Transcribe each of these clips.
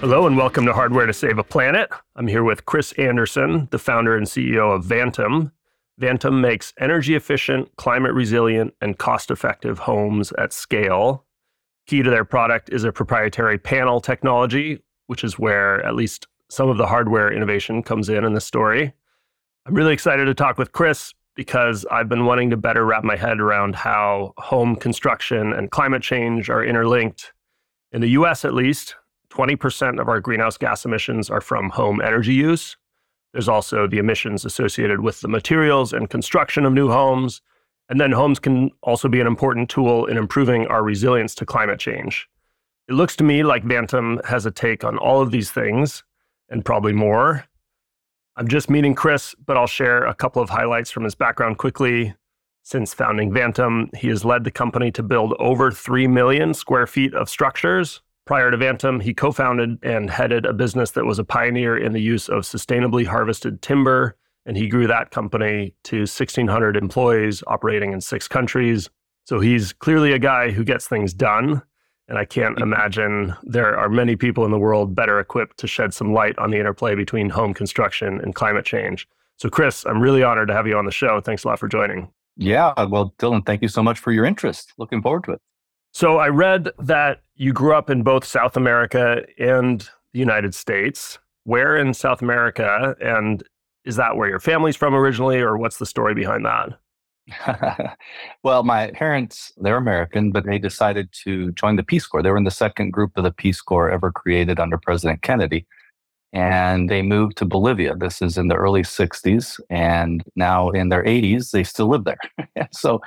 Hello and welcome to Hardware to Save a Planet. I'm here with Chris Anderson, the founder and CEO of Vantem. Vantem makes energy efficient, climate resilient, and cost effective homes at scale. Key to their product is a proprietary panel technology, which is where at least some of the hardware innovation comes in in the story. I'm really excited to talk with Chris because I've been wanting to better wrap my head around how home construction and climate change are interlinked. In the US, at least, 20% of our greenhouse gas emissions are from home energy use. There's also the emissions associated with the materials and construction of new homes. And then homes can also be an important tool in improving our resilience to climate change. It looks to me like Vantem has a take on all of these things and probably more. I'm just meeting Chris, but I'll share a couple of highlights from his background quickly. Since founding Vantem, he has led the company to build over 3 million square feet of structures Prior to Vantem, he co founded and headed a business that was a pioneer in the use of sustainably harvested timber. And he grew that company to 1,600 employees operating in six countries. So he's clearly a guy who gets things done. And I can't mm-hmm. imagine there are many people in the world better equipped to shed some light on the interplay between home construction and climate change. So, Chris, I'm really honored to have you on the show. Thanks a lot for joining. Yeah. Well, Dylan, thank you so much for your interest. Looking forward to it. So I read that you grew up in both South America and the United States. Where in South America? And is that where your family's from originally, or what's the story behind that? well, my parents, they're American, but they decided to join the Peace Corps. They were in the second group of the Peace Corps ever created under President Kennedy and they moved to Bolivia. This is in the early 60s, and now in their 80s, they still live there. so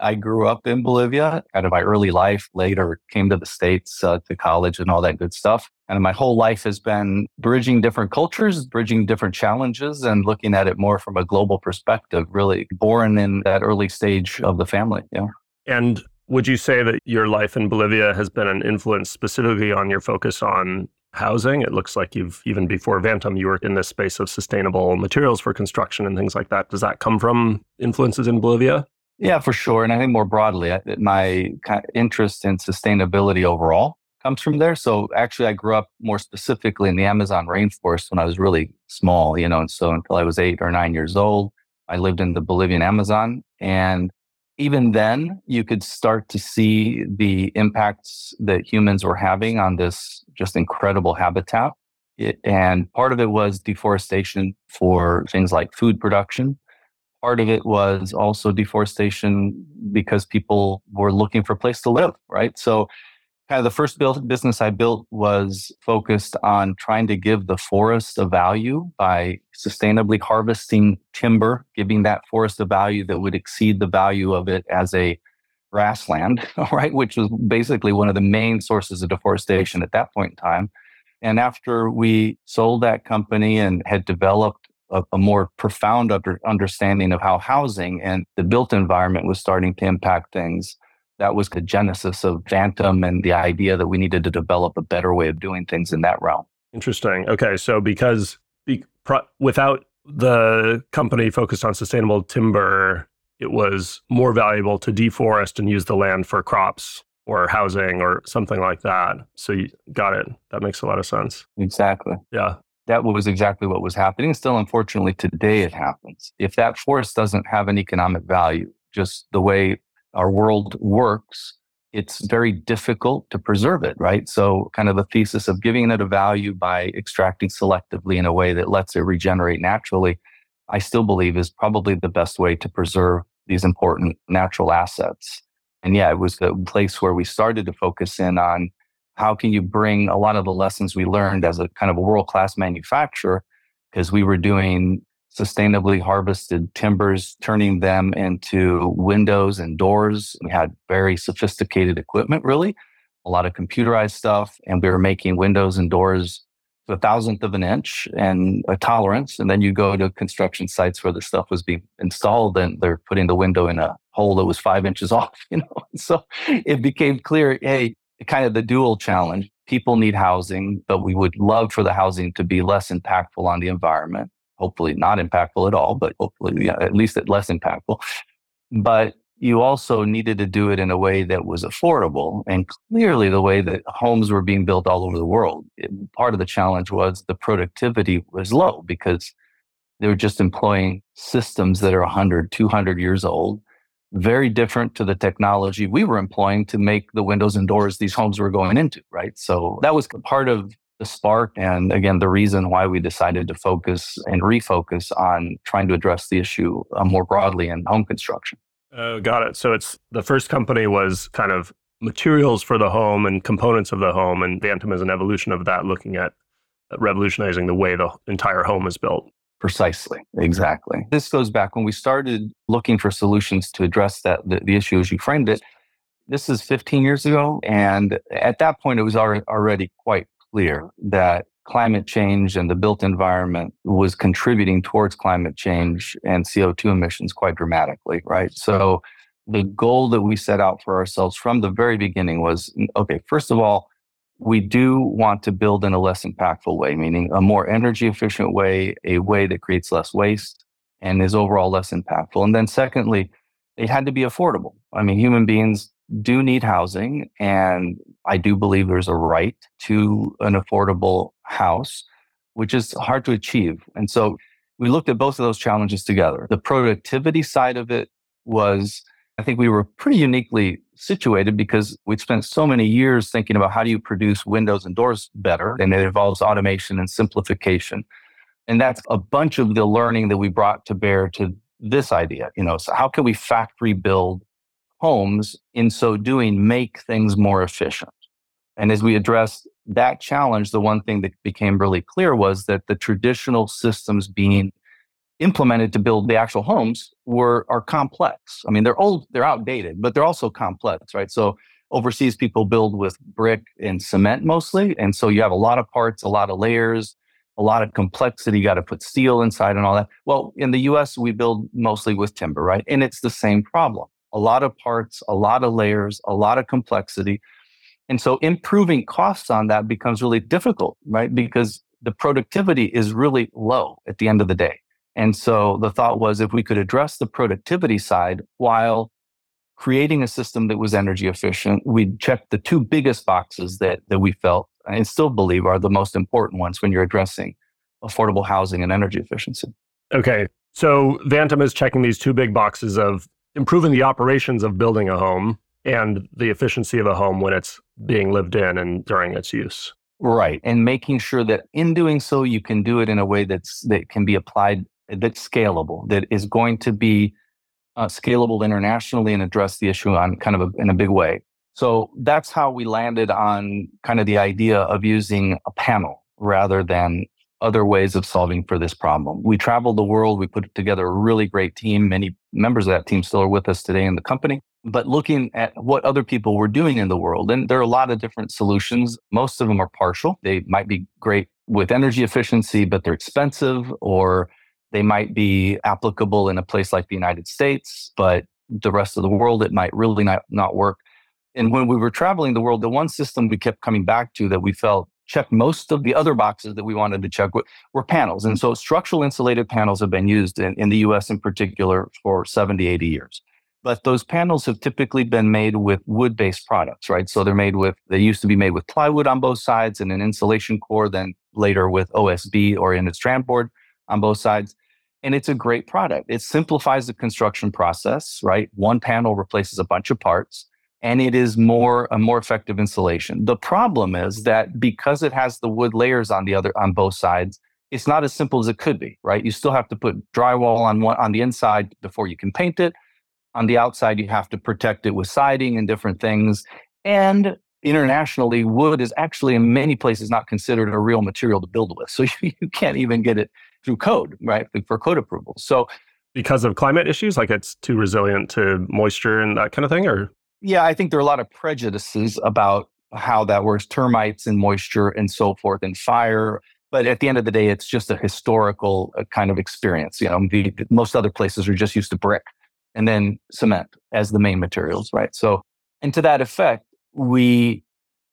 I grew up in Bolivia, out of my early life, later came to the States uh, to college and all that good stuff. And my whole life has been bridging different cultures, bridging different challenges, and looking at it more from a global perspective, really born in that early stage of the family. Yeah. And would you say that your life in Bolivia has been an influence specifically on your focus on housing. It looks like you've even before Vantem, you were in this space of sustainable materials for construction and things like that. Does that come from influences in Bolivia? Yeah, for sure. And I think more broadly, my interest in sustainability overall comes from there. So actually, I grew up more specifically in the Amazon rainforest when I was really small, you know, and so until I was eight or nine years old, I lived in the Bolivian Amazon. And even then, you could start to see the impacts that humans were having on this just incredible habitat. It, and part of it was deforestation for things like food production. Part of it was also deforestation because people were looking for a place to live, right? So kind of the first build, business I built was focused on trying to give the forest a value by sustainably harvesting timber, giving that forest a value that would exceed the value of it as a grassland, right? Which was basically one of the main sources of deforestation at that point in time. And after we sold that company and had developed a, a more profound under, understanding of how housing and the built environment was starting to impact things, that was the genesis of Vantem and the idea that we needed to develop a better way of doing things in that realm. Interesting. Okay. So, because be, pro, without the company focused on sustainable timber, it was more valuable to deforest and use the land for crops or housing or something like that. So, you got it. That makes a lot of sense. Exactly. Yeah. That was exactly what was happening. Still, unfortunately, today it happens. If that forest doesn't have an economic value, just the way our world works, it's very difficult to preserve it, right? So, kind of the thesis of giving it a value by extracting selectively in a way that lets it regenerate naturally, I still believe is probably the best way to preserve these important natural assets. And yeah, it was the place where we started to focus in on how can you bring a lot of the lessons we learned as a kind of a world class manufacturer, because we were doing sustainably harvested timbers, turning them into windows and doors. We had very sophisticated equipment, really, a lot of computerized stuff. And we were making windows and doors to a thousandth of an inch and a tolerance. And then you go to construction sites where the stuff was being installed and they're putting the window in a hole that was five inches off, you know. So it became clear, hey, kind of the dual challenge. People need housing, but we would love for the housing to be less impactful on the environment. Hopefully not impactful at all, but hopefully yeah, at least less impactful. But you also needed to do it in a way that was affordable. And clearly, the way that homes were being built all over the world, it, part of the challenge was the productivity was low because they were just employing systems that are 100, 200 years old, very different to the technology we were employing to make the windows and doors these homes were going into, right? So that was part of the spark. And again, the reason why we decided to focus and refocus on trying to address the issue uh, more broadly in home construction. Oh, got it. So it's the first company was kind of materials for the home and components of the home, and Vantem is an evolution of that, looking at revolutionizing the way the entire home is built. Precisely, exactly. This goes back when we started looking for solutions to address that the, the issue as you framed it. This is 15 years ago, and at that point, it was already quite clear that climate change and the built environment was contributing towards climate change and CO2 emissions quite dramatically, right? So the goal that we set out for ourselves from the very beginning was okay, first of all, we do want to build in a less impactful way, meaning a more energy efficient way, a way that creates less waste and is overall less impactful. And then secondly, it had to be affordable. I mean, human beings do need housing, and I do believe there's a right to an affordable house, which is hard to achieve. And so we looked at both of those challenges together. The productivity side of it was, I think we were pretty uniquely situated because we'd spent so many years thinking about how do you produce windows and doors better, and it involves automation and simplification. And that's a bunch of the learning that we brought to bear to this idea. You know, so how can we factory build homes, in so doing, make things more efficient. And as we addressed that challenge, the one thing that became really clear was that the traditional systems being implemented to build the actual homes were are complex. I mean, they're old, they're outdated, but they're also complex, right? So overseas people build with brick and cement mostly. And so you have a lot of parts, a lot of layers, a lot of complexity. You got to put steel inside and all that. Well, in the US, we build mostly with timber, right? And it's the same problem a lot of parts, a lot of layers, a lot of complexity. And so improving costs on that becomes really difficult, right? Because the productivity is really low at the end of the day. And so the thought was if we could address the productivity side while creating a system that was energy efficient, we'd check the two biggest boxes that, that we felt and still believe are the most important ones when you're addressing affordable housing and energy efficiency. Okay. So Vantem is checking these two big boxes of improving the operations of building a home and the efficiency of a home when it's being lived in and during its use. Right. And making sure that in doing so, you can do it in a way that's that can be applied, that's scalable, that is going to be uh, scalable internationally and address the issue on kind of a, in a big way. So that's how we landed on kind of the idea of using a panel rather than other ways of solving for this problem. We traveled the world. We put together a really great team. Many members of that team still are with us today in the company. But looking at what other people were doing in the world, and there are a lot of different solutions. Most of them are partial. They might be great with energy efficiency, but they're expensive, or they might be applicable in a place like the United States, but the rest of the world, it might really not, not work. And when we were traveling the world, the one system we kept coming back to that we felt check most of the other boxes that we wanted to check were panels. And so structural insulated panels have been used in, in the US in particular for 70, 80 years. But those panels have typically been made with wood based products, right? So they're made with, they used to be made with plywood on both sides and an insulation core, then later with OSB or in strand board on both sides. And it's a great product. It simplifies the construction process, right? One panel replaces a bunch of parts and it is more a more effective insulation. The problem is that because it has the wood layers on the other on both sides, it's not as simple as it could be, right? You still have to put drywall on one on the inside before you can paint it. On the outside, you have to protect it with siding and different things. And internationally, wood is actually in many places not considered a real material to build with. So you, you can't even get it through code, right? For code approval. So because of climate issues, like it's too resilient to moisture and that kind of thing, or yeah, I think there are a lot of prejudices about how that works termites and moisture and so forth and fire But at the end of the day, it's just a historical uh, kind of experience. You know, the, most other places are just used to brick and then cement as the main materials, right? So, and to that effect, we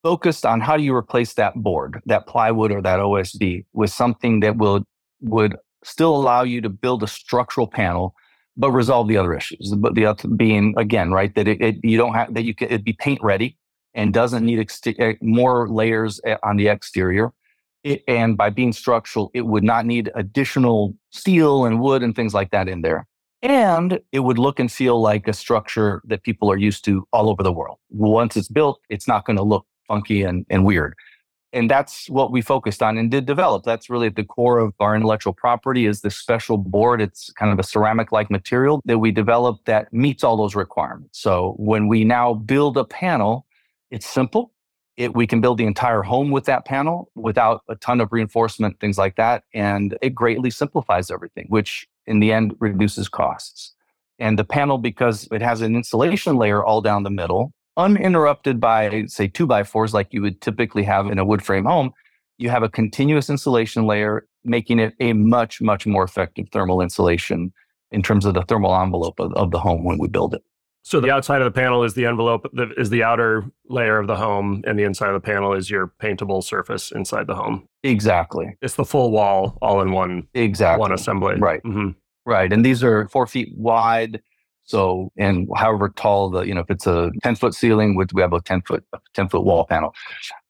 focused on how do you replace that board, that plywood or that OSB with something that will would still allow you to build a structural panel, but resolve the other issues. But the other being again, right, that it, it you don't have that you can it be paint ready and doesn't need eh, more layers eh, on the exterior it, and by being structural, it would not need additional steel and wood and things like that in there. And it would look and feel like a structure that people are used to all over the world. Once it's built, it's not going to look funky and, and weird. And that's what we focused on and did develop. That's really at the core of our intellectual property is this special board. It's kind of a ceramic like material that we developed that meets all those requirements. So when we now build a panel, it's simple it, we can build the entire home with that panel without a ton of reinforcement, things like that. And it greatly simplifies everything, which in the end reduces costs. And the panel, because it has an insulation layer all down the middle, uninterrupted by, say, two by fours like you would typically have in a wood frame home, you have a continuous insulation layer, making it a much, much more effective thermal insulation in terms of the thermal envelope of, of the home when we build it. So the outside of the panel is the envelope, the, is the outer layer of the home, and the inside of the panel is your paintable surface inside the home. Exactly. It's the full wall, all in one. Exactly. One assembly. Right. Mm-hmm. Right. And these are four feet wide. So, and however tall the, you know, if it's a 10 foot ceiling, we have a 10 foot, 10 foot wall panel,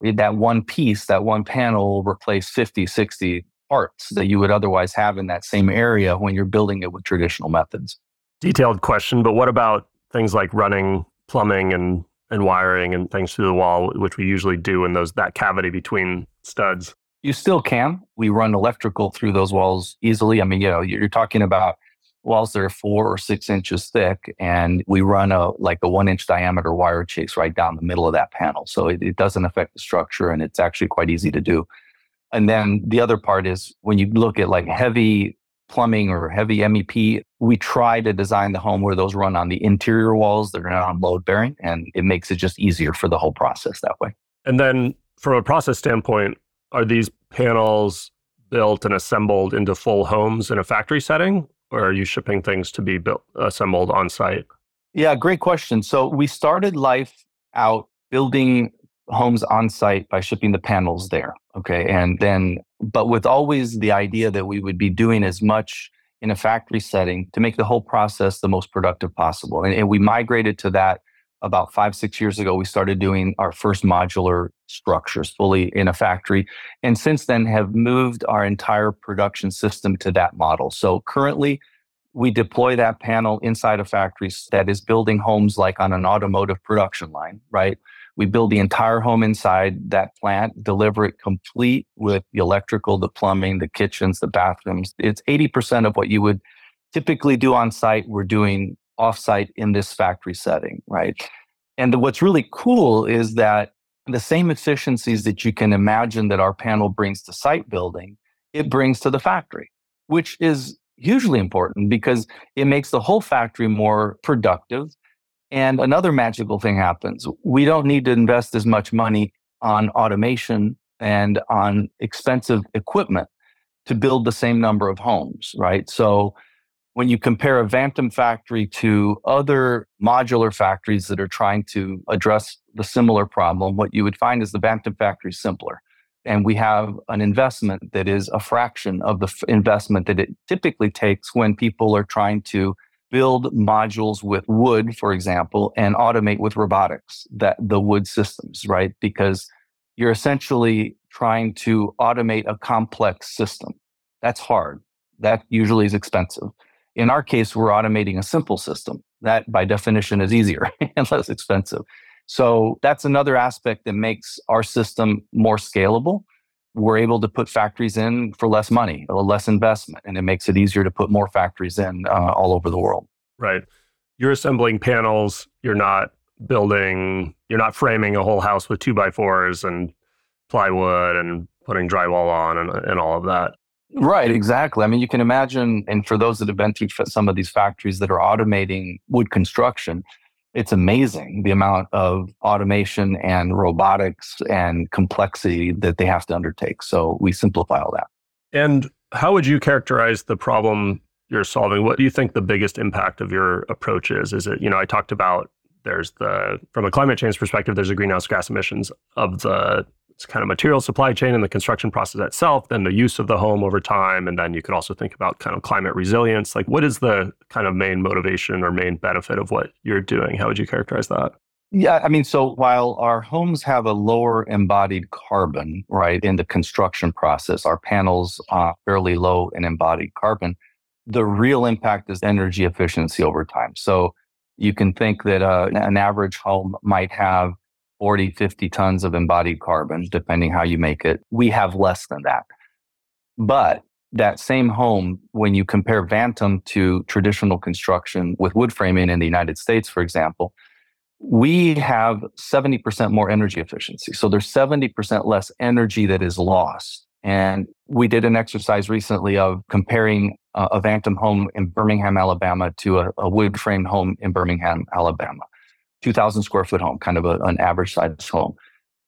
that one piece, that one panel will replace 50, 60 parts that you would otherwise have in that same area when you're building it with traditional methods. Detailed question, but what about things like running plumbing and and wiring and things through the wall, which we usually do in those that cavity between studs. You still can. We run electrical through those walls easily. I mean, you know, you're talking about walls that are four or six inches thick, and we run a like a one inch diameter wire chase right down the middle of that panel. So it, it doesn't affect the structure, and it's actually quite easy to do. And then the other part is when you look at like heavy plumbing or heavy MEP, we try to design the home where those run on the interior walls that are not on load bearing, and it makes it just easier for the whole process that way. And then, from a process standpoint, are these panels built and assembled into full homes in a factory setting, or are you shipping things to be built assembled on site? Yeah, great question. So we started life out building homes on site by shipping the panels there. Okay. And then, but with always the idea that we would be doing as much in a factory setting to make the whole process the most productive possible. And, and we migrated to that about five, six years ago. We started doing our first modular structures fully in a factory. And since then have moved our entire production system to that model. So currently, we deploy that panel inside a factory that is building homes like on an automotive production line, right? We build the entire home inside that plant, deliver it complete with the electrical, the plumbing, the kitchens, the bathrooms. It's 80% of what you would typically do on site. We're doing offsite in this factory setting, right? And the, what's really cool is that the same efficiencies that you can imagine that our panel brings to site building, it brings to the factory, which is hugely important because it makes the whole factory more productive. And another magical thing happens. We don't need to invest as much money on automation and on expensive equipment to build the same number of homes, right? So when you compare a Vantem factory to other modular factories that are trying to address the similar problem, what you would find is the Vantem factory is simpler. And we have an investment that is a fraction of the f- investment that it typically takes when people are trying to build modules with wood, for example, and automate with robotics that the wood systems, right? Because you're essentially trying to automate a complex system. That's hard. That usually is expensive. In our case, we're automating a simple system. That by definition is easier and less expensive. So that's another aspect that makes our system more scalable we're able to put factories in for less money, less investment, and it makes it easier to put more factories in uh, all over the world. Right. You're assembling panels. You're not building. You're not framing a whole house with two by fours and plywood and putting drywall on and, and all of that. Right, exactly. I mean, you can imagine, and for those that have been through some of these factories that are automating wood construction, it's amazing the amount of automation and robotics and complexity that they have to undertake. So we simplify all that. And how would you characterize the problem you're solving? What do you think the biggest impact of your approach is? Is it, you know, I talked about there's the, from a climate change perspective, there's the greenhouse gas emissions of the kind of material supply chain and the construction process itself, then the use of the home over time. And then you could also think about kind of climate resilience. Like, what is the kind of main motivation or main benefit of what you're doing? How would you characterize that? Yeah, I mean, so while our homes have a lower embodied carbon, right, in the construction process, our panels are fairly low in embodied carbon. The real impact is energy efficiency over time. So you can think that uh, an average home might have 40, 50 tons of embodied carbon, depending how you make it. We have less than that. But that same home, when you compare Vantem to traditional construction with wood framing in the United States, for example, we have 70% more energy efficiency. So there's 70% less energy that is lost. And we did an exercise recently of comparing a Vantem home in Birmingham, Alabama to a, a wood framed home in Birmingham, Alabama. 2,000 square foot home, kind of a, an average size home.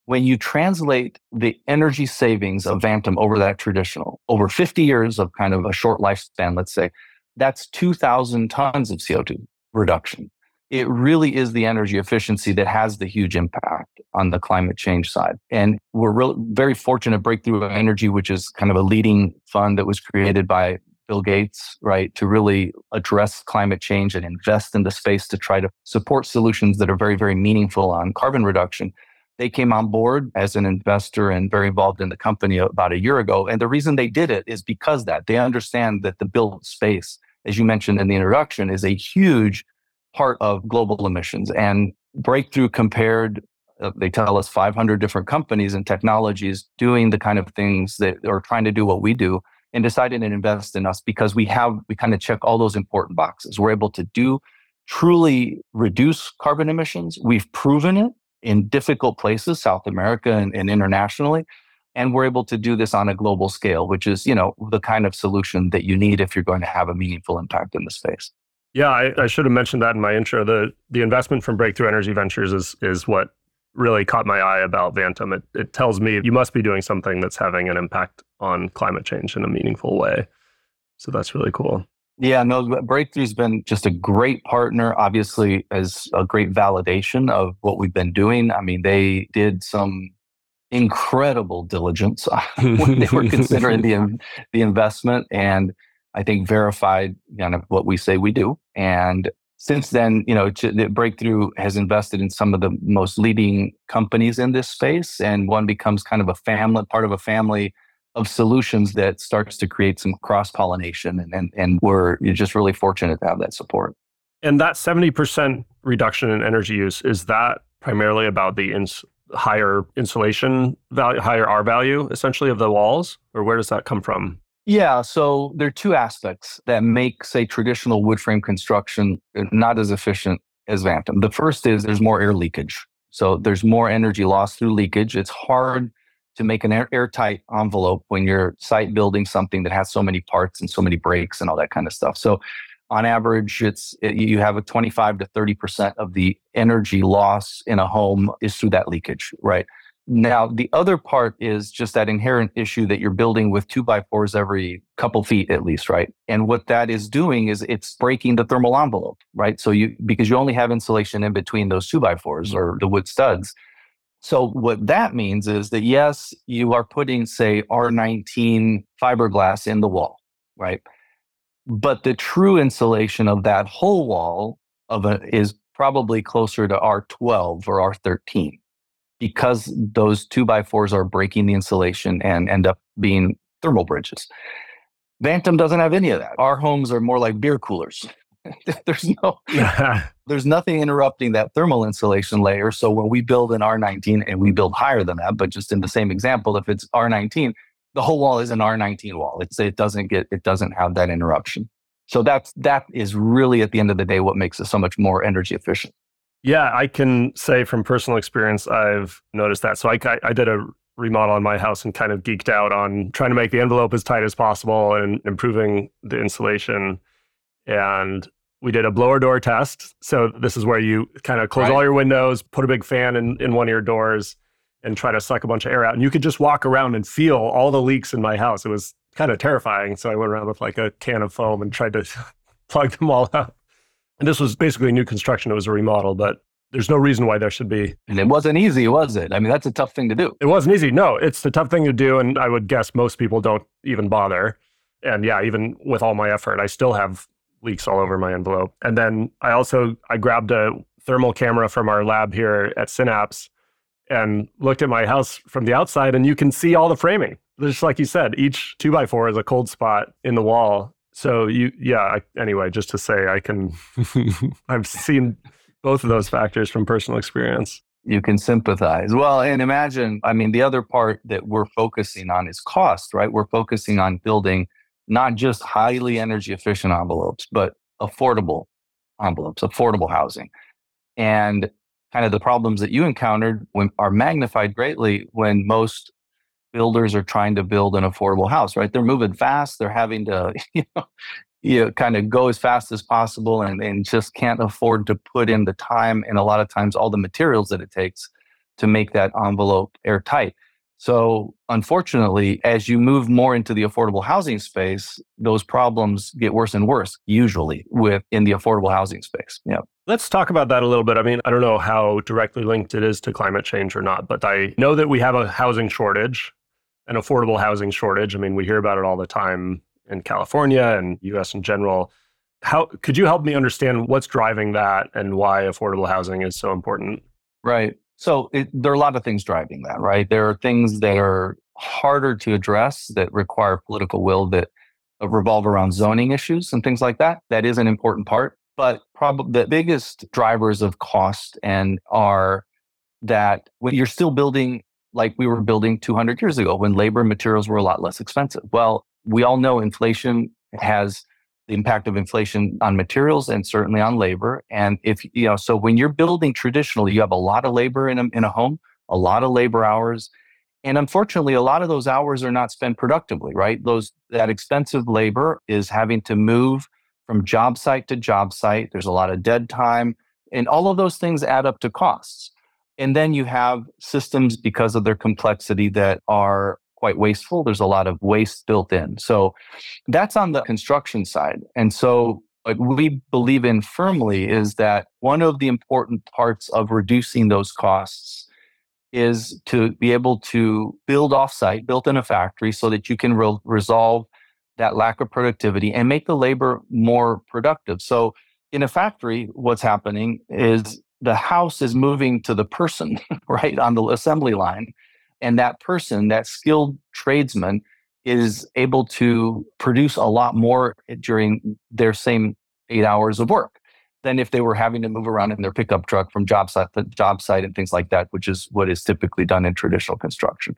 When you translate the energy savings of Vantem over that traditional, over 50 years of kind of a short lifespan, let's say, that's 2,000 tons of CO2 reduction it really is the energy efficiency that has the huge impact on the climate change side. And we're real, very fortunate Breakthrough of Energy, which is kind of a leading fund that was created by Bill Gates, right, to really address climate change and invest in the space to try to support solutions that are very, very meaningful on carbon reduction. They came on board as an investor and very involved in the company about a year ago. And the reason they did it is because that they understand that the built space, as you mentioned in the introduction, is a huge part of global emissions. And Breakthrough compared, uh, they tell us 500 different companies and technologies doing the kind of things that are trying to do what we do and decided to invest in us because we have, we kind of check all those important boxes. We're able to do truly reduce carbon emissions. We've proven it in difficult places, South America and, and internationally. And we're able to do this on a global scale, which is, you know, the kind of solution that you need if you're going to have a meaningful impact in the space. Yeah, I, I, should have mentioned that in my intro. The the investment from Breakthrough Energy Ventures is is what really caught my eye about Vantem. It it tells me you must be doing something that's having an impact on climate change in a meaningful way. So that's really cool. Yeah, no, Breakthrough's been just a great partner, obviously, as a great validation of what we've been doing. I mean, they did some incredible diligence when they were considering the the investment and I think verified kind of what we say we do. And since then, you know, the Breakthrough has invested in some of the most leading companies in this space, and one becomes kind of a family, part of a family of solutions that starts to create some cross pollination, and, and and we're just really fortunate to have that support. And that seventy percent reduction in energy use is that primarily about the ins- higher insulation value, higher R value, essentially of the walls, or where does that come from? Yeah, so there are two aspects that make, say, traditional wood frame construction uh, not as efficient as Vantem. The first is there's more air leakage. So there's more energy loss through leakage. It's hard to make an air- airtight envelope when you're site building something that has so many parts and so many breaks and all that kind of stuff. So on average, it's it, you have a 25 to 30% of the energy loss in a home is through that leakage, right? Now, the other part is just that inherent issue that you're building with two by fours every couple feet at least, right? And what that is doing is it's breaking the thermal envelope, right? So you, because you only have insulation in between those two by fours or the wood studs. So what that means is that yes, you are putting, say, R19 fiberglass in the wall, right? But the true insulation of that whole wall of a, is probably closer to R12 or R13 because those two by fours are breaking the insulation and end up being thermal bridges. Vantem doesn't have any of that. Our homes are more like beer coolers. there's no there's nothing interrupting that thermal insulation layer. So when we build an R19 and we build higher than that, but just in the same example, if it's R19, the whole wall is an R19 wall. It's it doesn't get it doesn't have that interruption. So that's that is really at the end of the day what makes it so much more energy efficient. Yeah, I can say from personal experience, I've noticed that. So I, I did a remodel on my house and kind of geeked out on trying to make the envelope as tight as possible and improving the insulation. And we did a blower door test. So this is where you kind of close right. all your windows, put a big fan in, in one of your doors, and try to suck a bunch of air out. And you could just walk around and feel all the leaks in my house. It was kind of terrifying. So I went around with like a can of foam and tried to plug them all out. And this was basically new construction. It was a remodel, but there's no reason why there should be. And it wasn't easy, was it? I mean, that's a tough thing to do. It wasn't easy. No, it's a tough thing to do. And I would guess most people don't even bother. And yeah, even with all my effort, I still have leaks all over my envelope. And then I also I grabbed a thermal camera from our lab here at Synapse and looked at my house from the outside and you can see all the framing. Just like you said, each two by four is a cold spot in the wall. So you yeah, I, anyway, just to say I can I've seen both of those factors from personal experience. You can sympathize. Well, and imagine, I mean, the other part that we're focusing on is cost, right? We're focusing on building not just highly energy efficient envelopes, but affordable envelopes, affordable housing. And kind of the problems that you encountered when, are magnified greatly when most builders are trying to build an affordable house, right? They're moving fast. They're having to, you know, you know, kind of go as fast as possible and, and just can't afford to put in the time and a lot of times all the materials that it takes to make that envelope airtight. So, unfortunately, as you move more into the affordable housing space, those problems get worse and worse, usually with in the affordable housing space. Yeah. Let's talk about that a little bit. I mean, I don't know how directly linked it is to climate change or not, but I know that we have a housing shortage, an affordable housing shortage. I mean, we hear about it all the time in California and US in general. How could you help me understand what's driving that and why affordable housing is so important? Right. So it, there are a lot of things driving that, right? There are things that are harder to address that require political will that uh, revolve around zoning issues and things like that. That is an important part. But probably the biggest drivers of cost and are that when you're still building like we were building 200 years ago when labor and materials were a lot less expensive. Well, we all know inflation has the impact of inflation on materials and certainly on labor. And if, you know, so when you're building traditionally, you have a lot of labor in a, in a home, a lot of labor hours. And unfortunately, a lot of those hours are not spent productively, right? Those, that expensive labor is having to move from job site to job site. There's a lot of dead time and all of those things add up to costs. And then you have systems because of their complexity that are quite wasteful. There's a lot of waste built in. So that's on the construction side. And so what we believe in firmly is that one of the important parts of reducing those costs is to be able to build offsite, built in a factory, so that you can re- resolve that lack of productivity and make the labor more productive. So in a factory, what's happening is the house is moving to the person, right, on the assembly line and that person, that skilled tradesman, is able to produce a lot more during their same eight hours of work than if they were having to move around in their pickup truck from job site to job site and things like that, which is what is typically done in traditional construction.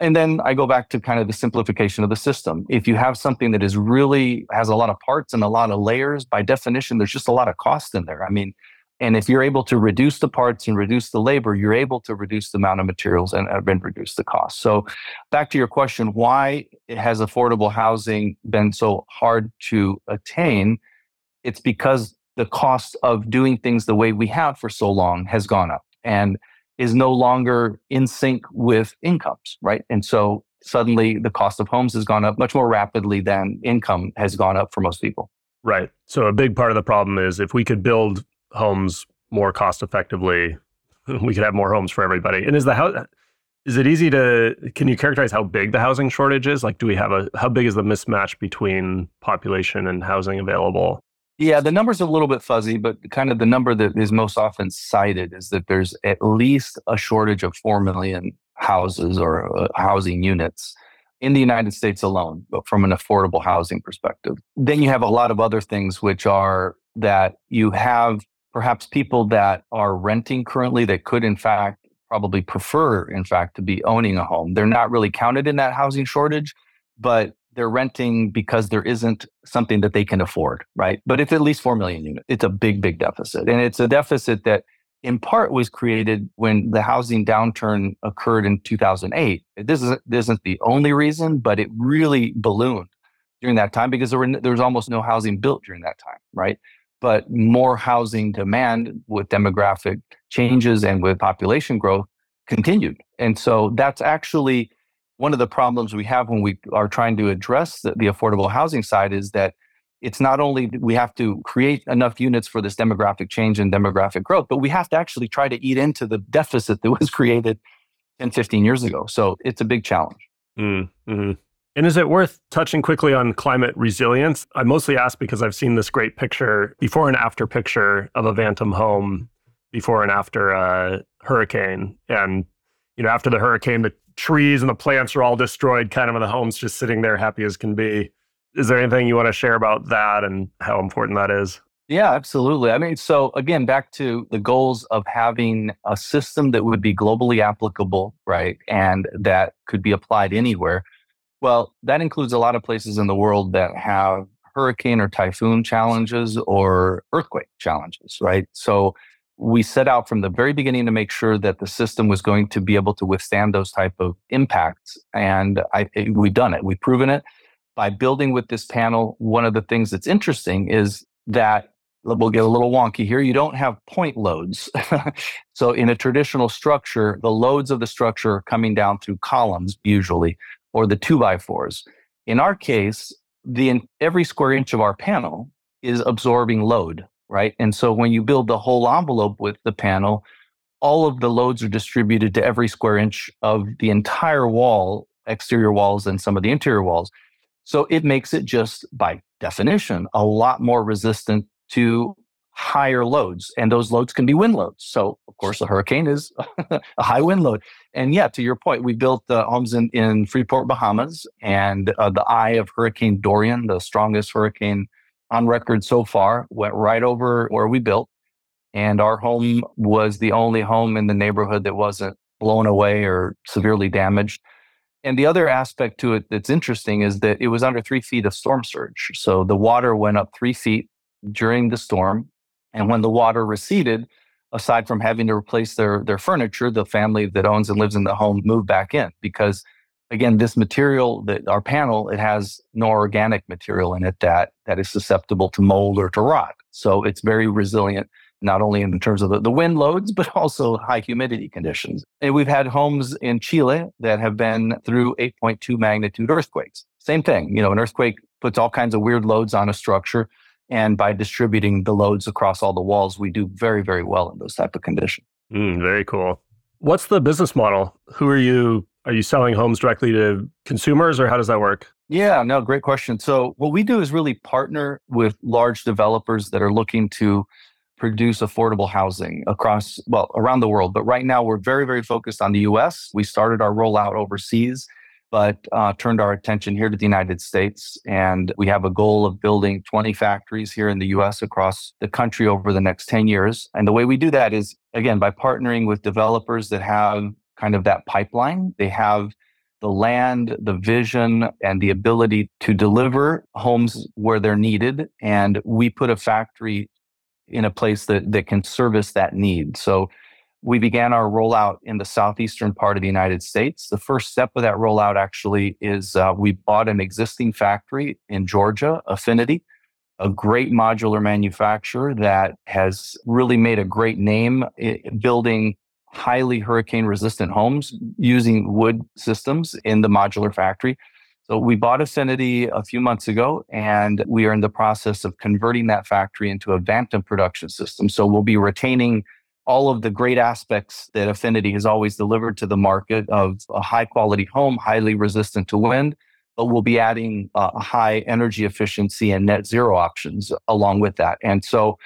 And then I go back to kind of the simplification of the system. If you have something that is really has a lot of parts and a lot of layers, by definition, there's just a lot of cost in there. I mean, and if you're able to reduce the parts and reduce the labor, you're able to reduce the amount of materials and, and reduce the cost. So, back to your question, why has affordable housing been so hard to attain? It's because the cost of doing things the way we have for so long has gone up and is no longer in sync with incomes, right? And so suddenly the cost of homes has gone up much more rapidly than income has gone up for most people. Right. So a big part of the problem is if we could build homes more cost effectively, we could have more homes for everybody. And is the house is it easy to can you characterize how big the housing shortage is? Like do we have a how big is the mismatch between population and housing available? Yeah, the number's a little bit fuzzy, but kind of the number that is most often cited is that there's at least a shortage of 4 million houses or uh, housing units in the United States alone, but from an affordable housing perspective. Then you have a lot of other things which are that you have perhaps people that are renting currently that could in fact probably prefer in fact to be owning a home. They're not really counted in that housing shortage but they're renting because there isn't something that they can afford right? But it's at least 4 million units it's a big big deficit and it's a deficit that in part was created when the housing downturn occurred in 2008 this, is, this isn't the only reason but it really ballooned during that time because there, were, there was almost no housing built during that time right but more housing demand with demographic changes and with population growth continued. And so that's actually one of the problems we have when we are trying to address the, the affordable housing side is that it's not only we have to create enough units for this demographic change and demographic growth, but we have to actually try to eat into the deficit that was created 10, 15 years ago. So it's a big challenge. Mm-hmm. And is it worth touching quickly on climate resilience? I mostly ask because I've seen this great picture, before and after picture of a Vantem home before and after a hurricane. And, you know, after the hurricane, the trees and the plants are all destroyed, kind of, and the home's just sitting there happy as can be. Is there anything you want to share about that and how important that is? Yeah, absolutely. I mean, so again, back to the goals of having a system that would be globally applicable, right? And that could be applied anywhere. Well, that includes a lot of places in the world that have hurricane or typhoon challenges or earthquake challenges, right? So we set out from the very beginning to make sure that the system was going to be able to withstand those type of impacts and I, we've done it. We've proven it. By building with this panel one of the things that's interesting is that we'll get a little wonky here you don't have point loads. So in a traditional structure the loads of the structure are coming down through columns usually or the two by fours in our case the every square inch of our panel is absorbing load right? And so when you build the whole envelope with the panel, all of the loads are distributed to every square inch of the entire wall, exterior walls, and some of the interior walls. So it makes it just by definition a lot more resistant to higher loads. And those loads can be wind loads. So, of course, a hurricane is a high wind load. And yeah, to your point, we built the homes in, in Freeport, Bahamas, and uh, the eye of Hurricane Dorian, the strongest hurricane on record so far, went right over where we built. And our home was the only home in the neighborhood that wasn't blown away or severely damaged. And the other aspect to it that's interesting is that it was under three feet of storm surge. So the water went up three feet during the storm. And when the water receded, aside from having to replace their, their furniture, the family that owns and lives in the home moved back in because again, this material that our panel, it has no organic material in it that that is susceptible to mold or to rot. So it's very resilient, not only in terms of the, the wind loads, but also high humidity conditions. And we've had homes in Chile that have been through 8.2 magnitude earthquakes. Same thing, you know, an earthquake puts all kinds of weird loads on a structure. And by distributing the loads across all the walls, we do very, very well in those type of conditions. Mm, very cool. What's the business model? Who are you are you selling homes directly to consumers or how does that work? Yeah, no, great question. So, what we do is really partner with large developers that are looking to produce affordable housing across, well, around the world. But right now, we're very, very focused on the US. We started our rollout overseas, but uh, turned our attention here to the United States. And we have a goal of building 20 factories here in the US across the country over the next 10 years. And the way we do that is, again, by partnering with developers that have kind of that pipeline. They have the land, the vision, and the ability to deliver homes where they're needed. And we put a factory in a place that, that can service that need. So we began our rollout in the southeastern part of the United States. The first step of that rollout actually is uh, we bought an existing factory in Georgia, Affinity, a great modular manufacturer that has really made a great name building highly hurricane resistant homes using wood systems in the modular factory. So we bought Affinity a few months ago, and we are in the process of converting that factory into a Vantem production system. So we'll be retaining all of the great aspects that Affinity has always delivered to the market of a high quality home, highly resistant to wind, but we'll be adding uh, high energy efficiency and net zero options along with that. And so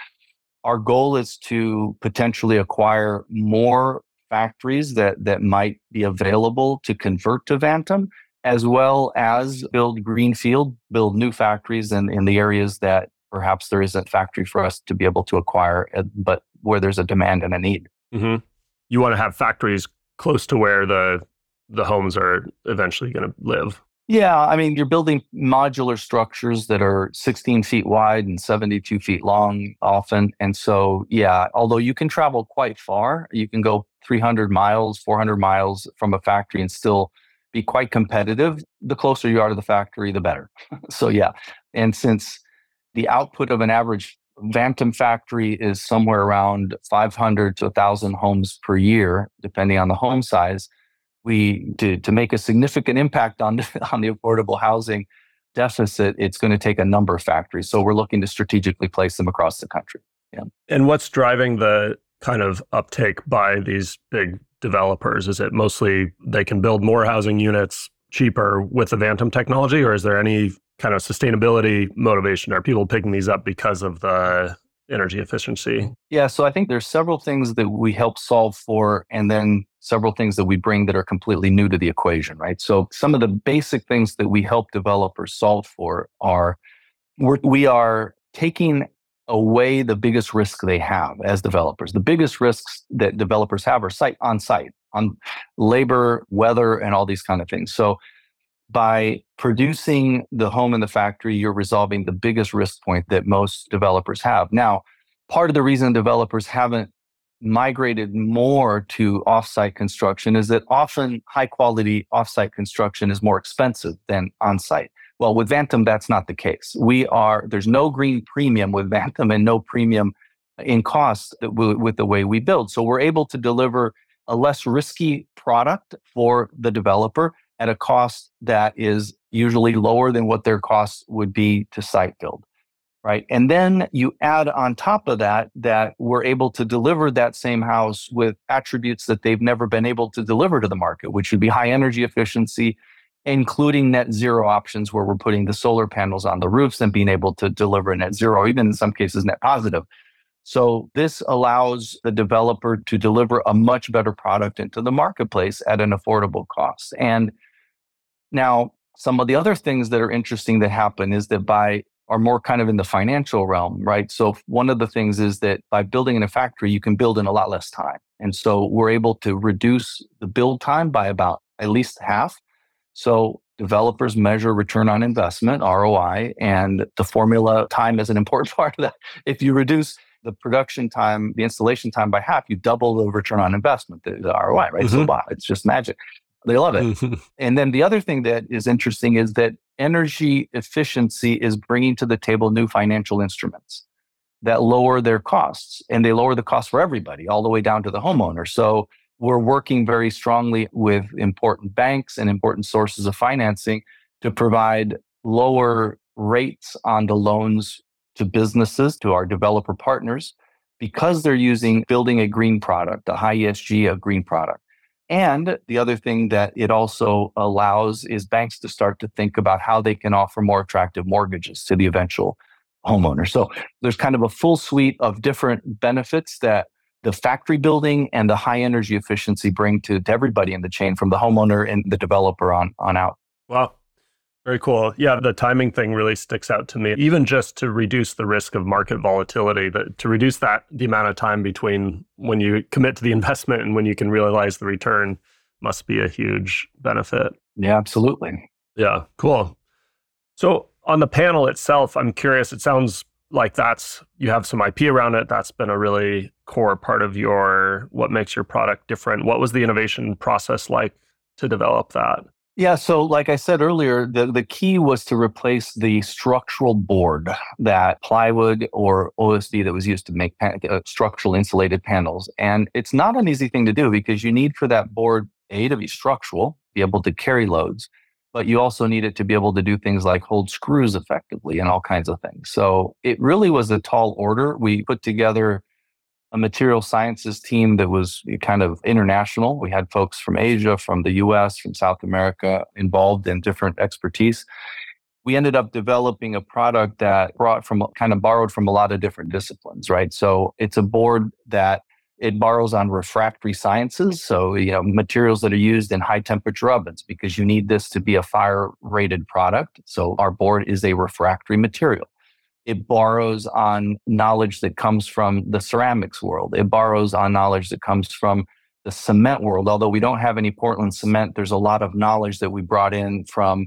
our goal is to potentially acquire more factories that, that might be available to convert to Vantem, as well as build greenfield, build new factories in, in the areas that perhaps there isn't factory for us to be able to acquire, uh, but where there's a demand and a need. Mm-hmm. You want to have factories close to where the the homes are eventually going to live. Yeah, I mean, you're building modular structures that are 16 feet wide and 72 feet long often. And so, yeah, although you can travel quite far, you can go 300 miles, 400 miles from a factory and still be quite competitive. The closer you are to the factory, the better. so, yeah. And since the output of an average Vantem factory is somewhere around 500 to 1,000 homes per year, depending on the home size. We to, to make a significant impact on on the affordable housing deficit, it's going to take a number of factories. So we're looking to strategically place them across the country. Yeah. And what's driving the kind of uptake by these big developers? Is it mostly they can build more housing units cheaper with the Vantem technology, or is there any kind of sustainability motivation? Are people picking these up because of the energy efficiency? Mm-hmm. Yeah, so I think there's several things that we help solve for, and then several things that we bring that are completely new to the equation, right? So some of the basic things that we help developers solve for are we're, we are taking away the biggest risk they have as developers. The biggest risks that developers have are site on site, on labor, weather, and all these kind of things. So by producing the home in the factory, you're resolving the biggest risk point that most developers have. Now, part of the reason developers haven't migrated more to offsite construction is that often high quality offsite construction is more expensive than on-site. Well, with Vantem, that's not the case. We are there's no green premium with Vantem and no premium in cost with the way we build. So we're able to deliver a less risky product for the developer at a cost that is usually lower than what their costs would be to site build right? And then you add on top of that that we're able to deliver that same house with attributes that they've never been able to deliver to the market which would be high energy efficiency including net zero options where we're putting the solar panels on the roofs and being able to deliver net zero even in some cases net positive so this allows the developer to deliver a much better product into the marketplace at an affordable cost and now, some of the other things that are interesting that happen is that by are more kind of in the financial realm, right? So one of the things is that by building in a factory, you can build in a lot less time. And so we're able to reduce the build time by about at least half. So developers measure return on investment, ROI, and the formula time is an important part of that. If you reduce the production time, the installation time by half, you double the return on investment, the, the ROI, right? Mm-hmm. So wow, it's just magic. They love it. and then the other thing that is interesting is that energy efficiency is bringing to the table new financial instruments that lower their costs and they lower the cost for everybody all the way down to the homeowner. So we're working very strongly with important banks and important sources of financing to provide lower rates on the loans to businesses, to our developer partners, because they're using building a green product, a high ESG, a green product. And the other thing that it also allows is banks to start to think about how they can offer more attractive mortgages to the eventual homeowner. So there's kind of a full suite of different benefits that the factory building and the high energy efficiency bring to, to everybody in the chain from the homeowner and the developer on, on out. Wow. Very cool. Yeah, the timing thing really sticks out to me. Even just to reduce the risk of market volatility, that to reduce that the amount of time between when you commit to the investment and when you can realize the return must be a huge benefit. Yeah, absolutely. Yeah, cool. So on the panel itself, I'm curious, it sounds like that's you have some IP around it. That's been a really core part of your what makes your product different. What was the innovation process like to develop that? Yeah, so like I said earlier, the, the key was to replace the structural board that plywood or OSB that was used to make pan- uh, structural insulated panels. And it's not an easy thing to do because you need for that board, A, to be structural, be able to carry loads, but you also need it to be able to do things like hold screws effectively and all kinds of things. So it really was a tall order. We put together a material sciences team that was eh, kind of international. We had folks from Asia, from the US, from South America involved in different expertise. We ended up developing a product that brought from kind of borrowed from a lot of different disciplines, right? So it's a board that it borrows on refractory sciences. So, you know, materials that are used in high temperature ovens because you need this to be a fire rated product. So our board is a refractory material. It borrows on knowledge that comes from the ceramics world. It borrows on knowledge that comes from the cement world. Although we don't have any Portland cement, there's a lot of knowledge that we brought in from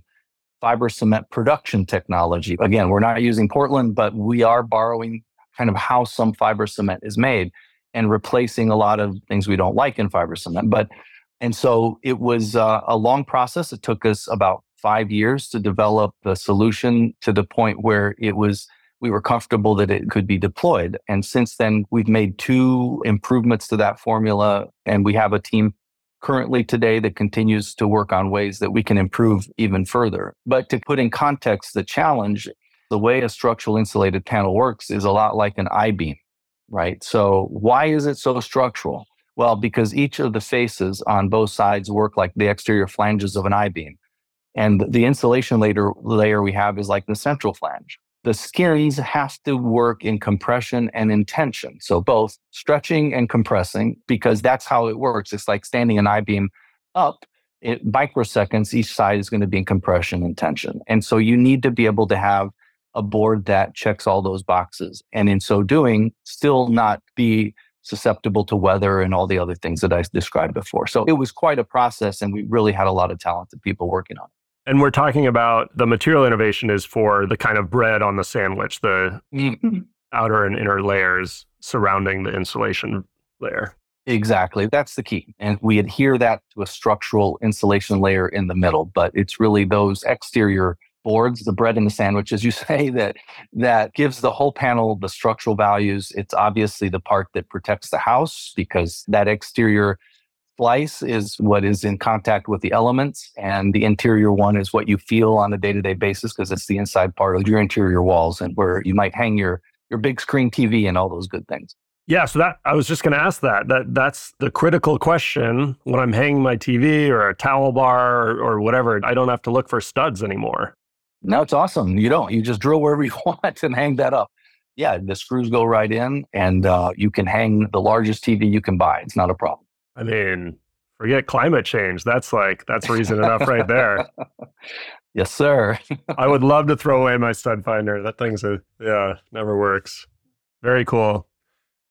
fiber cement production technology. Again, we're not using Portland, but we are borrowing kind of how some fiber cement is made and replacing a lot of things we don't like in fiber cement. But and so it was uh, a long process. It took us about five years to develop a solution to the point where it was we were comfortable that it could be deployed. And since then, we've made two improvements to that formula. And we have a team currently today that continues to work on ways that we can improve even further. But to put in context the challenge, the way a structural insulated panel works is a lot like an I beam, right? So, why is it so structural? Well, because each of the faces on both sides work like the exterior flanges of an I beam. And the insulation layer, layer we have is like the central flange the skins have to work in compression and in tension. So both stretching and compressing, because that's how it works. It's like standing an I beam up. It, microseconds, each side is going to be in compression and tension. And so you need to be able to have a board that checks all those boxes. And in so doing, still not be susceptible to weather and all the other things that I described before. So it was quite a process, and we really had a lot of talented people working on it. And we're talking about the material innovation is for the kind of bread on the sandwich, the mm-hmm. outer and inner layers surrounding the insulation layer. Exactly. That's the key. And we adhere that to a structural insulation layer in the middle, but it's really those exterior boards, the bread in the sandwich, as you say, that that gives the whole panel the structural values. It's obviously the part that protects the house because that exterior slice is what is in contact with the elements, and the interior one is what you feel on a day to day basis because it's the inside part of your interior walls and where you might hang your your big screen TV and all those good things. Yeah, so that I was just going to ask that. That that's the critical question when I'm hanging my TV or a towel bar or, or whatever. I don't have to look for studs anymore. No, it's awesome. You don't. You just drill wherever you want and hang that up. Yeah, the screws go right in, and uh, you can hang the largest TV you can buy. It's not a problem. I mean, forget climate change. That's like that's reason enough right there. Yes, sir. I would love to throw away my stud finder. That thing's a yeah, never works. Very cool.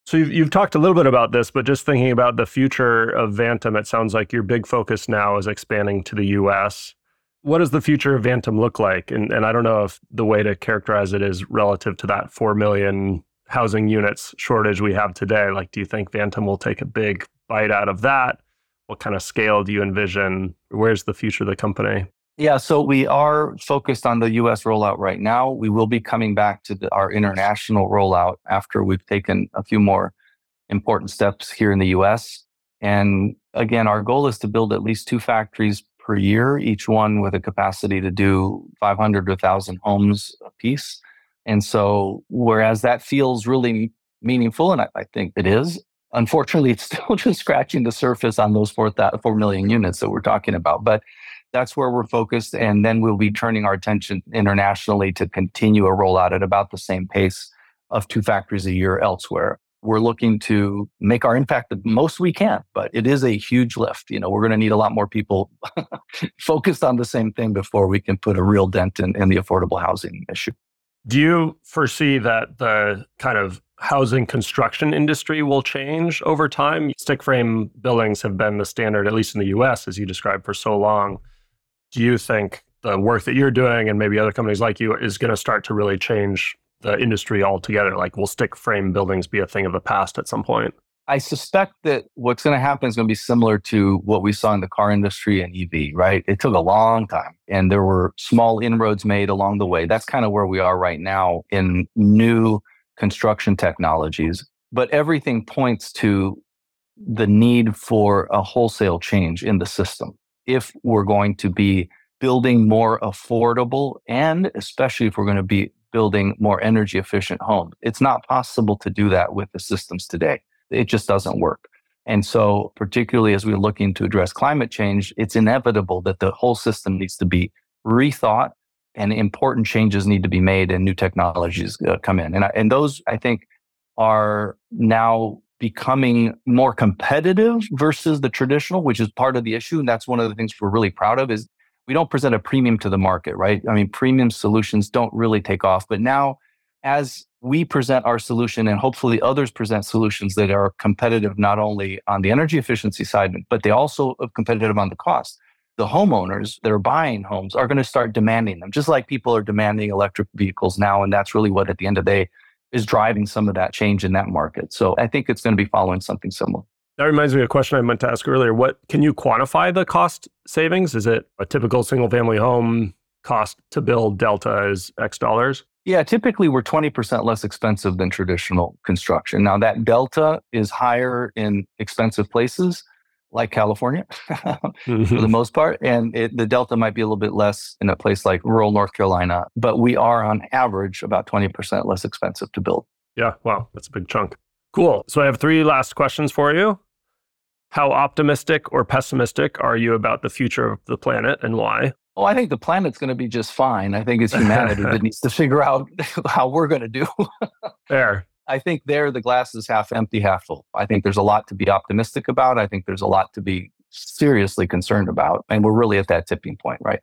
So you've, you've talked a little bit about this, but just thinking about the future of Vantem, it sounds like your big focus now is expanding to the U.S. What does the future of Vantem look like? And, and I don't know if the way to characterize it is relative to that 4 million housing units shortage we have today. Like, do you think Vantem will take a big bite out of that? What kind of scale do you envision? Where's the future of the company? Yeah, so we are focused on the US rollout right now. We will be coming back to the, our international rollout after we've taken a few more important steps here in the US. And again, our goal is to build at least two factories per year, each one with a capacity to do 500 to 1,000 homes a piece. And so, whereas that feels really meaningful, and I, I think it is, Unfortunately, it's still just scratching the surface on those 4, 4 million units that we're talking about. But that's where we're focused. And then we'll be turning our attention internationally to continue a rollout at about the same pace of two factories a year elsewhere. We're looking to make our impact the most we can, but it is a huge lift. You know, we're going to need a lot more people focused on the same thing before we can put a real dent in, in the affordable housing issue. Do you foresee that the kind of housing construction industry will change over time? Stick frame buildings have been the standard, at least in the US, as you described, for so long. Do you think the work that you're doing and maybe other companies like you is going to start to really change the industry altogether? Like, will stick frame buildings be a thing of the past at some point? I suspect that what's going to happen is going to be similar to what we saw in the car industry and EV, right? It took a long time and there were small inroads made along the way. That's kind of where we are right now in new construction technologies. But everything points to the need for a wholesale change in the system if we're going to be building more affordable and especially if we're going to be building more energy efficient homes. It's not possible to do that with the systems today. It just doesn't work. And so, particularly as we're looking to address climate change, it's inevitable that the whole system needs to be rethought and important changes need to be made and new technologies uh, come in. And, I, and those, I think, are now becoming more competitive versus the traditional, which is part of the issue. And that's one of the things we're really proud of is we don't present a premium to the market, right? I mean, premium solutions don't really take off. But now as we present our solution and hopefully others present solutions that are competitive not only on the energy efficiency side, but they also are competitive on the cost. The homeowners that are buying homes are going to start demanding them, just like people are demanding electric vehicles now. And that's really what, at the end of the day, is driving some of that change in that market. So I think it's going to be following something similar. That reminds me of a question I meant to ask earlier. What can you quantify the cost savings? Is it a typical single family home cost to build delta is X dollars? Yeah, typically we're 20% less expensive than traditional construction. Now, that delta is higher in expensive places like California mm-hmm. for the most part. And it, the delta might be a little bit less in a place like rural North Carolina, but we are on average about 20% less expensive to build. Yeah, wow, that's a big chunk. Cool. So I have three last questions for you. How optimistic or pessimistic are you about the future of the planet and why? Oh, I think the planet's going to be just fine. I think it's humanity that needs to figure out how we're going to do. Fair. I think there the glass is half empty, half full. I think there's a lot to be optimistic about. I think there's a lot to be seriously concerned about. And we're really at that tipping point, right?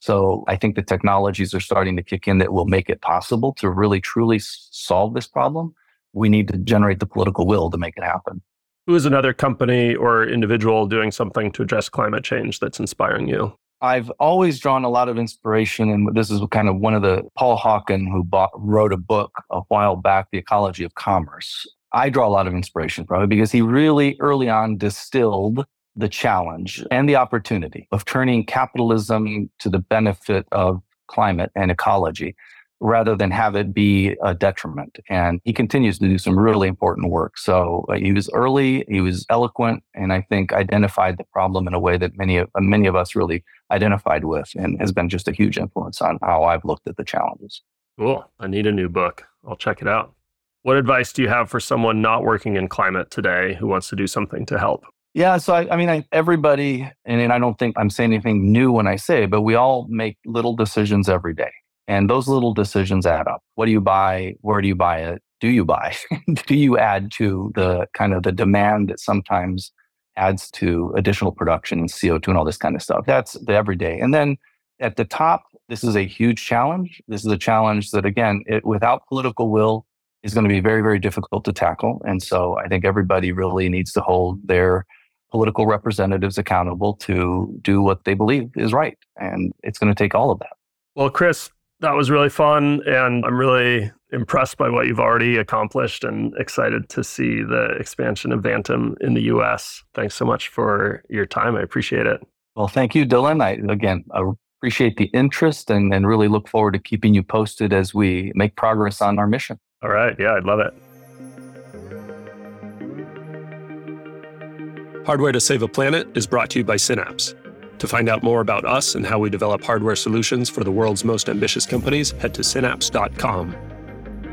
So I think the technologies are starting to kick in that will make it possible to really truly solve this problem. We need to generate the political will to make it happen. Who is another company or individual doing something to address climate change that's inspiring you? I've always drawn a lot of inspiration, and this is kind of one of the Paul Hawken, who bought, wrote a book a while back, The Ecology of Commerce. I draw a lot of inspiration from it because he really early on distilled the challenge and the opportunity of turning capitalism to the benefit of climate and ecology rather than have it be a detriment. And he continues to do some really important work. So uh, he was early, he was eloquent, and I think identified the problem in a way that many of, uh, many of us really identified with and has been just a huge influence on how I've looked at the challenges. Cool. I need a new book. I'll check it out. What advice do you have for someone not working in climate today who wants to do something to help? Yeah, so I, I mean, I, everybody, and, and I don't think I'm saying anything new when I say, but we all make little decisions every day. And those little decisions add up. What do you buy? Where do you buy it? Do you buy? do you add to the kind of the demand that sometimes adds to additional production and CO2 and all this kind of stuff? That's the everyday. And then at the top, this is a huge challenge. This is a challenge that, again, it, without political will, is going to be very, very difficult to tackle. And so I think everybody really needs to hold their political representatives accountable to do what they believe is right. And it's going to take all of that. Well, Chris, that was really fun. And I'm really impressed by what you've already accomplished and excited to see the expansion of Vantem in the US. Thanks so much for your time. I appreciate it. Well, thank you, Dylan. I, again, I appreciate the interest and, and really look forward to keeping you posted as we make progress on our mission. All right. Yeah, I'd love it. Hardware to Save a Planet is brought to you by Synapse. To find out more about us and how we develop hardware solutions for the world's most ambitious companies, head to synapse.com.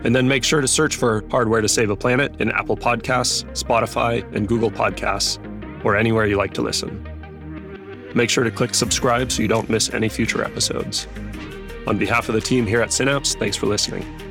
And then make sure to search for Hardware to Save a Planet in Apple Podcasts, Spotify, and Google Podcasts, or anywhere you like to listen. Make sure to click subscribe so you don't miss any future episodes. On behalf of the team here at Synapse, thanks for listening.